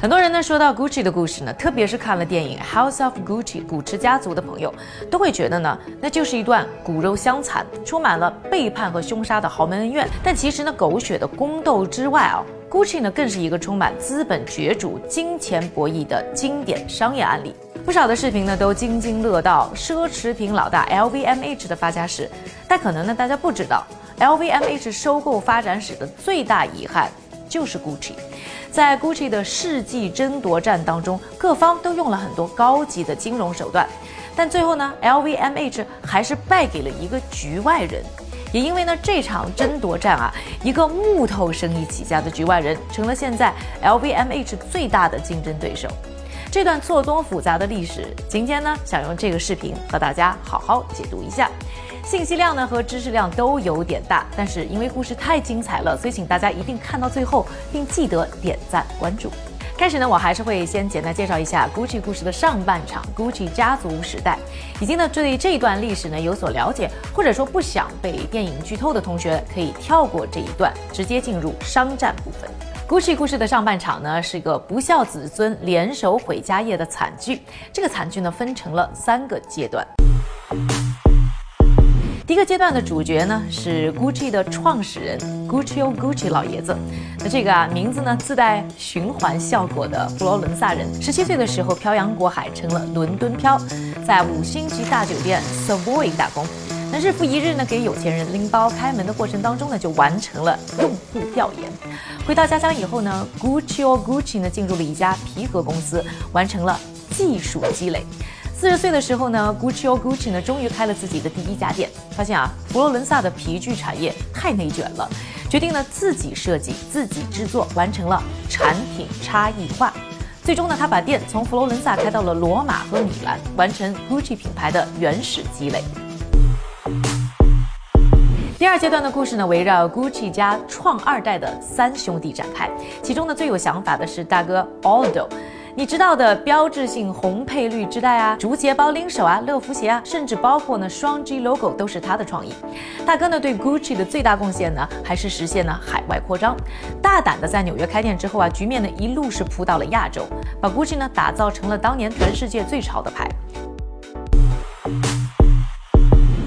很多人呢说到 Gucci 的故事呢，特别是看了电影《House of Gucci》古驰家族的朋友，都会觉得呢，那就是一段骨肉相残、充满了背叛和凶杀的豪门恩怨。但其实呢，狗血的宫斗之外啊，Gucci 呢更是一个充满资本角逐、金钱博弈的经典商业案例。不少的视频呢都津津乐道奢侈品老大 LVMH 的发家史，但可能呢大家不知道，LVMH 收购发展史的最大遗憾就是 Gucci。在 Gucci 的世纪争夺战当中，各方都用了很多高级的金融手段，但最后呢，LVMH 还是败给了一个局外人。也因为呢这场争夺战啊，一个木头生意起家的局外人成了现在 LVMH 最大的竞争对手。这段错综复杂的历史，今天呢想用这个视频和大家好好解读一下。信息量呢和知识量都有点大，但是因为故事太精彩了，所以请大家一定看到最后，并记得点赞关注。开始呢，我还是会先简单介绍一下 Gucci 故事的上半场，Gucci 家族时代。已经呢对这一段历史呢有所了解，或者说不想被电影剧透的同学，可以跳过这一段，直接进入商战部分。Gucci 故事的上半场呢，是一个不孝子孙联手毁家业的惨剧。这个惨剧呢，分成了三个阶段。第一个阶段的主角呢是 Gucci 的创始人 Guccio Gucci 老爷子，那这个啊名字呢自带循环效果的佛罗伦萨人，十七岁的时候漂洋过海成了伦敦漂，在五星级大酒店 Savoy 打工，那日复一日呢给有钱人拎包开门的过程当中呢就完成了用户调研，回到家乡以后呢 Guccio Gucci 呢进入了一家皮革公司，完成了技术积累。四十岁的时候呢，Guccio Gucci 呢终于开了自己的第一家店。发现啊，佛罗伦萨的皮具产业太内卷了，决定呢自己设计、自己制作，完成了产品差异化。最终呢，他把店从佛罗伦萨开到了罗马和米兰，完成 Gucci 品牌的原始积累。第二阶段的故事呢，围绕 Gucci 家创二代的三兄弟展开，其中呢最有想法的是大哥 Aldo。你知道的标志性红配绿织带啊，竹节包拎手啊，乐福鞋啊，甚至包括呢双 G logo 都是他的创意。大哥呢对 Gucci 的最大贡献呢，还是实现了海外扩张，大胆的在纽约开店之后啊，局面呢一路是扑到了亚洲，把 Gucci 呢打造成了当年全世界最潮的牌。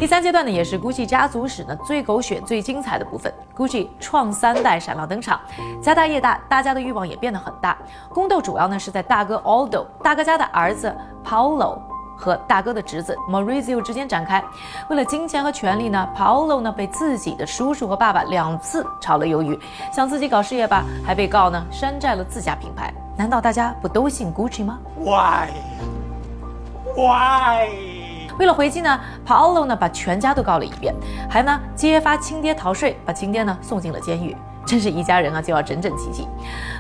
第三阶段呢，也是 Gucci 家族史呢最狗血、最精彩的部分。Gucci 创三代闪亮登场，家大业大，大家的欲望也变得很大。宫斗主要呢是在大哥 Aldo、大哥家的儿子 Paolo 和大哥的侄子 Maurizio 之间展开。为了金钱和权力呢，Paolo 呢被自己的叔叔和爸爸两次炒了鱿鱼，想自己搞事业吧，还被告呢山寨了自家品牌。难道大家不都姓 Gucci 吗？Why？Why？为了回击呢，Paolo 呢把全家都告了一遍，还呢揭发亲爹逃税，把亲爹呢送进了监狱，真是一家人啊就要整整齐齐。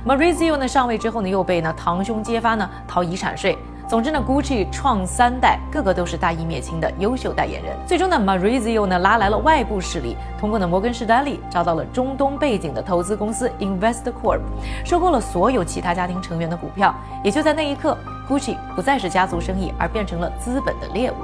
Marizio 呢上位之后呢，又被呢堂兄揭发呢逃遗产税。总之呢，Gucci 创三代，个个都是大义灭亲的优秀代言人。最终呢，Marizio 呢拉来了外部势力，通过呢摩根士丹利找到了中东背景的投资公司 Investcorp，收购了所有其他家庭成员的股票。也就在那一刻。Gucci 不再是家族生意，而变成了资本的猎物。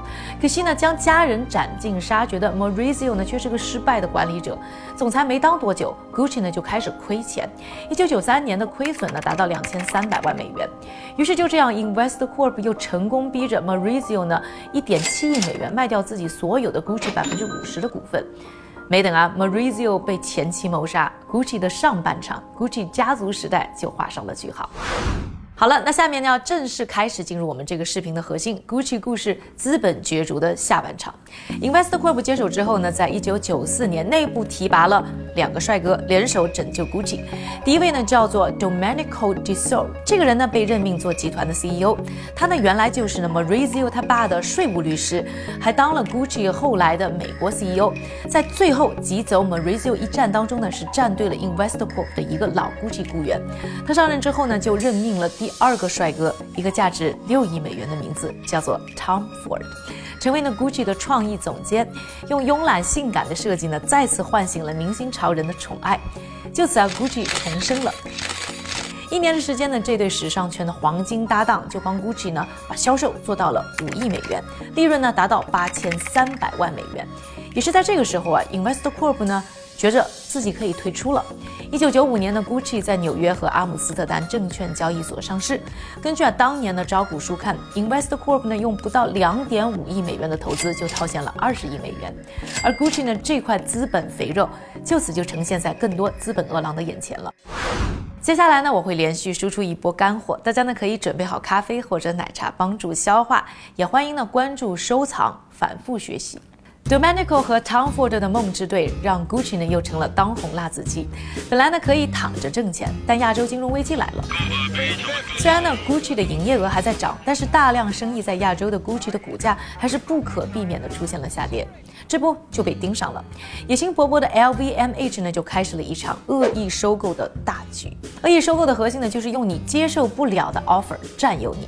可惜呢，将家人斩尽杀绝的 Maurizio 呢，却是个失败的管理者。总裁没当多久，Gucci 呢就开始亏钱。一九九三年的亏损呢达到两千三百万美元。于是就这样，Investcorp 又成功逼着 Maurizio 呢一点七亿美元卖掉自己所有的 Gucci 百分之五十的股份。没等啊，Maurizio 被前妻谋杀，Gucci 的上半场，Gucci 家族时代就画上了句号。好了，那下面呢要正式开始进入我们这个视频的核心，Gucci 故事资本角逐的下半场。Investcorp 接手之后呢，在一九九四年内部提拔了两个帅哥，联手拯救 Gucci。第一位呢叫做 Domenico d i s o 这个人呢被任命做集团的 CEO。他呢原来就是呢 Merizio 他爸的税务律师，还当了 Gucci 后来的美国 CEO。在最后挤走 m a r i z i o 一战当中呢，是站对了 Investcorp 的一个老 Gucci 雇员。他上任之后呢，就任命了第第二个帅哥，一个价值六亿美元的名字，叫做 Tom Ford，成为了 Gucci 的创意总监，用慵懒性感的设计呢，再次唤醒了明星潮人的宠爱，就此啊，Gucci 重生了。一年的时间呢，这对时尚圈的黄金搭档就帮 Gucci 呢把销售做到了五亿美元，利润呢达到八千三百万美元。也是在这个时候啊，Investcorp 呢。觉着自己可以退出了。一九九五年的 Gucci 在纽约和阿姆斯特丹证券交易所上市。根据啊当年的招股书看，Investcorp 呢用不到两点五亿美元的投资就套现了二十亿美元，而 Gucci 呢这块资本肥肉就此就呈现在更多资本饿狼的眼前了。接下来呢，我会连续输出一波干货，大家呢可以准备好咖啡或者奶茶帮助消化，也欢迎呢关注收藏，反复学习。Domenico 和 Tom Ford 的梦之队让 Gucci 呢又成了当红辣子鸡。本来呢可以躺着挣钱，但亚洲金融危机来了。虽然呢 Gucci 的营业额还在涨，但是大量生意在亚洲的 Gucci 的股价还是不可避免的出现了下跌。这不就被盯上了？野心勃勃的 LVMH 呢就开始了一场恶意收购的大局。恶意收购的核心呢就是用你接受不了的 offer 占有你。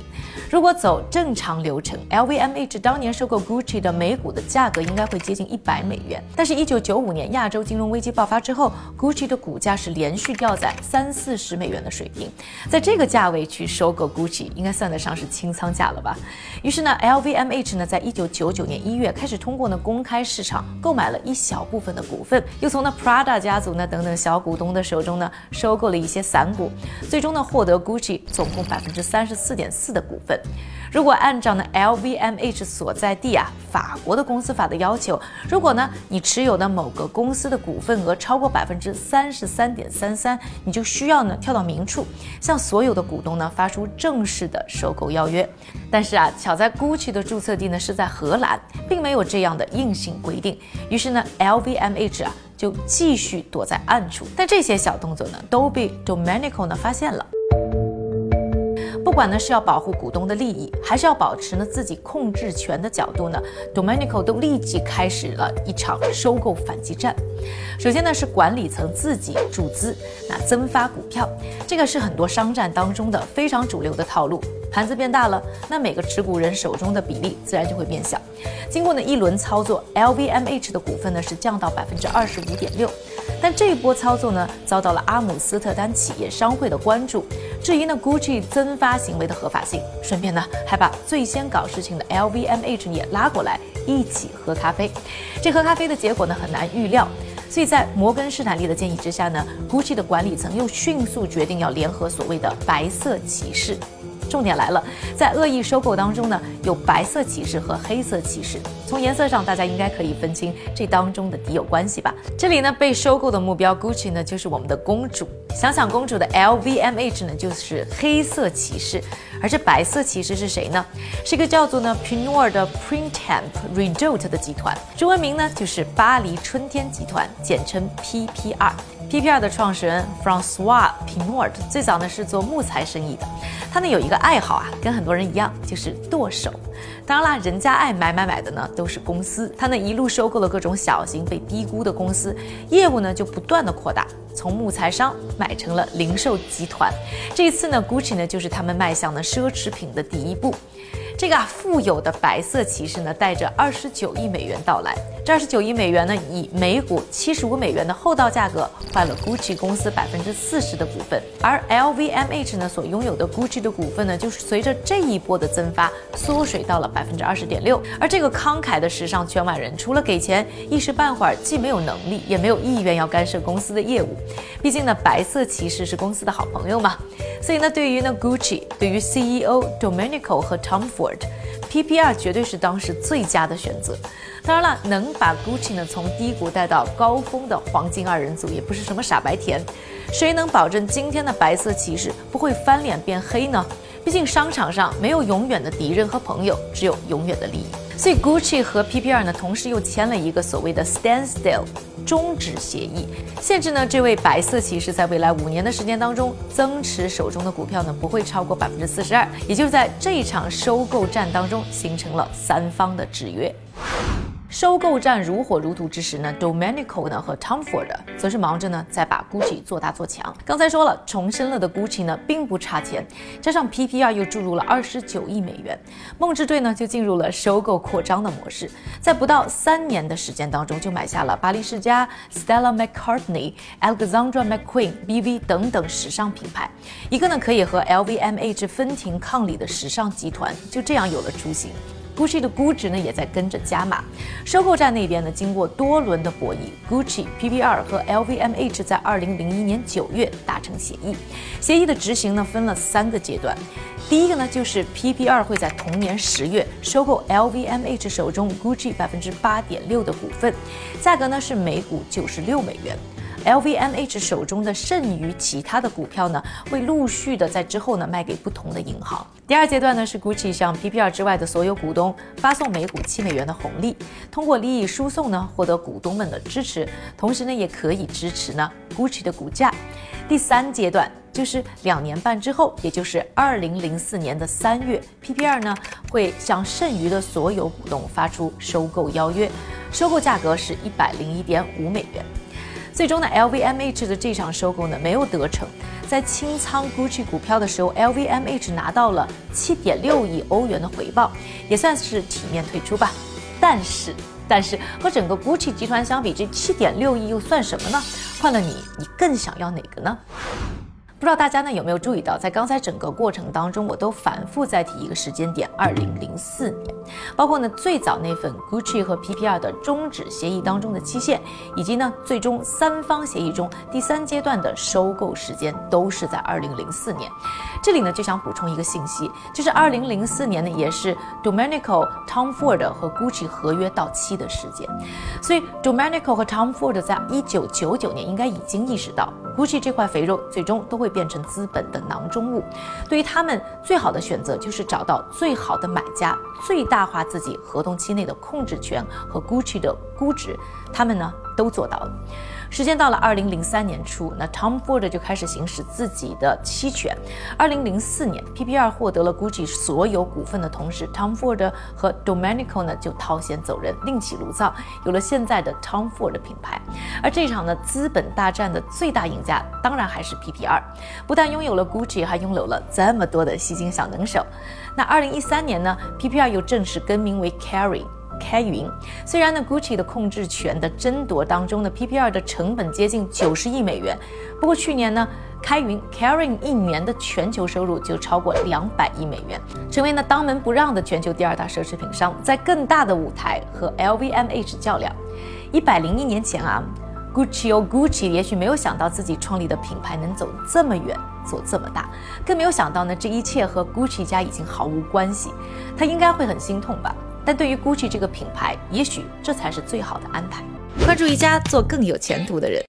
如果走正常流程，LVMH 当年收购 Gucci 的每股的价格应该该会接近一百美元。但是，一九九五年亚洲金融危机爆发之后，Gucci 的股价是连续掉在三四十美元的水平。在这个价位去收购 Gucci，应该算得上是清仓价了吧？于是呢，LVMH 呢，在一九九九年一月开始通过呢公开市场购买了一小部分的股份，又从呢 Prada 家族呢等等小股东的手中呢收购了一些散股，最终呢获得 Gucci 总共百分之三十四点四的股份。如果按照呢 LVMH 所在地啊法国的公司法的要求，如果呢你持有的某个公司的股份额超过百分之三十三点三三，你就需要呢跳到明处，向所有的股东呢发出正式的收购邀约。但是啊，巧在 Gucci 的注册地呢是在荷兰，并没有这样的硬性规定。于是呢 LVMH 啊就继续躲在暗处，但这些小动作呢都被 Domenico 呢发现了。不管呢是要保护股东的利益，还是要保持呢自己控制权的角度呢，Domenico 都立即开始了一场收购反击战。首先呢是管理层自己注资，那增发股票，这个是很多商战当中的非常主流的套路。盘子变大了，那每个持股人手中的比例自然就会变小。经过呢一轮操作，LVMH 的股份呢是降到百分之二十五点六。但这一波操作呢，遭到了阿姆斯特丹企业商会的关注，质疑呢 Gucci 增发行为的合法性，顺便呢还把最先搞事情的 LVMH 也拉过来一起喝咖啡。这喝咖啡的结果呢很难预料，所以在摩根士丹利的建议之下呢，Gucci 的管理层又迅速决定要联合所谓的白色骑士。重点来了，在恶意收购当中呢，有白色骑士和黑色骑士。从颜色上，大家应该可以分清这当中的敌友关系吧？这里呢，被收购的目标 Gucci 呢，就是我们的公主。想想公主的 LVMH 呢，就是黑色骑士。而这白色骑士是谁呢？是一个叫做呢 Pinor 的 Printemps Redoute 的集团，中文名呢就是巴黎春天集团，简称 PPR。PPR 的创始人 Francois Pinor 最早呢是做木材生意的。他呢有一个爱好啊，跟很多人一样，就是剁手。当然啦，人家爱买买买的呢，都是公司。他呢一路收购了各种小型被低估的公司，业务呢就不断的扩大，从木材商买成了零售集团。这一次呢，Gucci 呢就是他们迈向了奢侈品的第一步。这个啊，富有的白色骑士呢，带着二十九亿美元到来。这二十九亿美元呢，以每股七十五美元的厚道价格换了 Gucci 公司百分之四十的股份，而 LVMH 呢所拥有的 Gucci 的股份呢，就是随着这一波的增发缩水到了百分之二十点六。而这个慷慨的时尚圈外人，除了给钱，一时半会儿既没有能力，也没有意愿要干涉公司的业务。毕竟呢，白色骑士是公司的好朋友嘛。所以呢，对于呢 Gucci，对于 CEO Domenico 和 tomfor Ford，PPR 绝对是当时最佳的选择。当然了，能把 Gucci 呢从低谷带到高峰的黄金二人组也不是什么傻白甜。谁能保证今天的白色骑士不会翻脸变黑呢？毕竟商场上没有永远的敌人和朋友，只有永远的利益。所以 Gucci 和 PPR 呢同时又签了一个所谓的 Standstill 终止协议，限制呢这位白色骑士在未来五年的时间当中增持手中的股票呢不会超过百分之四十二。也就是在这场收购战当中形成了三方的制约。收购战如火如荼之时呢，Domenico 呢和 Tom Ford 则是忙着呢在把 Gucci 做大做强。刚才说了，重生了的 Gucci 呢并不差钱，加上 PPR 又注入了二十九亿美元，梦之队呢就进入了收购扩张的模式，在不到三年的时间当中就买下了巴黎世家、Stella McCartney、Alexandra McQueen、BV 等等时尚品牌，一个呢可以和 LVMH 分庭抗礼的时尚集团就这样有了雏形。，Gucci 的估值呢也在跟着加码。收购战那边呢，经过多轮的博弈，Gucci、PPR 和 LVMH 在2001年9月达成协议。协议的执行呢分了三个阶段，第一个呢就是 PPR 会在同年十月收购 LVMH 手中 Gucci 百分之八点六的股份，价格呢是每股九十六美元。LVMH 手中的剩余其他的股票呢，会陆续的在之后呢卖给不同的银行。第二阶段呢是 Gucci 向 PPR 之外的所有股东发送每股七美元的红利，通过利益输送呢获得股东们的支持，同时呢也可以支持呢 Gucci 的股价。第三阶段就是两年半之后，也就是二零零四年的三月，PPR 呢会向剩余的所有股东发出收购邀约，收购价格是一百零一点五美元。最终呢，LVMH 的这场收购呢没有得逞，在清仓 Gucci 股票的时候，LVMH 拿到了七点六亿欧元的回报，也算是体面退出吧。但是，但是和整个 Gucci 集团相比，这七点六亿又算什么呢？换了你，你更想要哪个呢？不知道大家呢有没有注意到，在刚才整个过程当中，我都反复在提一个时间点，二零零四年，包括呢最早那份 Gucci 和 PPR 的终止协议当中的期限，以及呢最终三方协议中第三阶段的收购时间，都是在二零零四年。这里呢就想补充一个信息，就是二零零四年呢也是 Domenico Tom Ford 和 Gucci 合约到期的时间，所以 Domenico 和 Tom Ford 在一九九九年应该已经意识到。Gucci 这块肥肉最终都会变成资本的囊中物，对于他们最好的选择就是找到最好的买家，最大化自己合同期内的控制权和 Gucci 的估值，他们呢都做到了。时间到了二零零三年初，那 Tom Ford 就开始行使自己的期权。二零零四年，PPR 获得了 Gucci 所有股份的同时，Tom Ford 和 Domenico 呢就掏钱走人，另起炉灶，有了现在的 Tom Ford 品牌。而这场呢资本大战的最大赢家，当然还是 PPR，不但拥有了 Gucci，还拥有了这么多的吸金小能手。那二零一三年呢，PPR 又正式更名为 Carry。开云，虽然呢，Gucci 的控制权的争夺当中呢，PPR 的成本接近九十亿美元。不过去年呢，开云 c a r i n g 一年的全球收入就超过两百亿美元，成为呢当门不让的全球第二大奢侈品商，在更大的舞台和 LVMH 较量。一百零一年前啊，Gucci 哦 Gucci 也许没有想到自己创立的品牌能走这么远，做这么大，更没有想到呢，这一切和 Gucci 家已经毫无关系。他应该会很心痛吧。但对于 Gucci 这个品牌，也许这才是最好的安排。关注一家，做更有前途的人。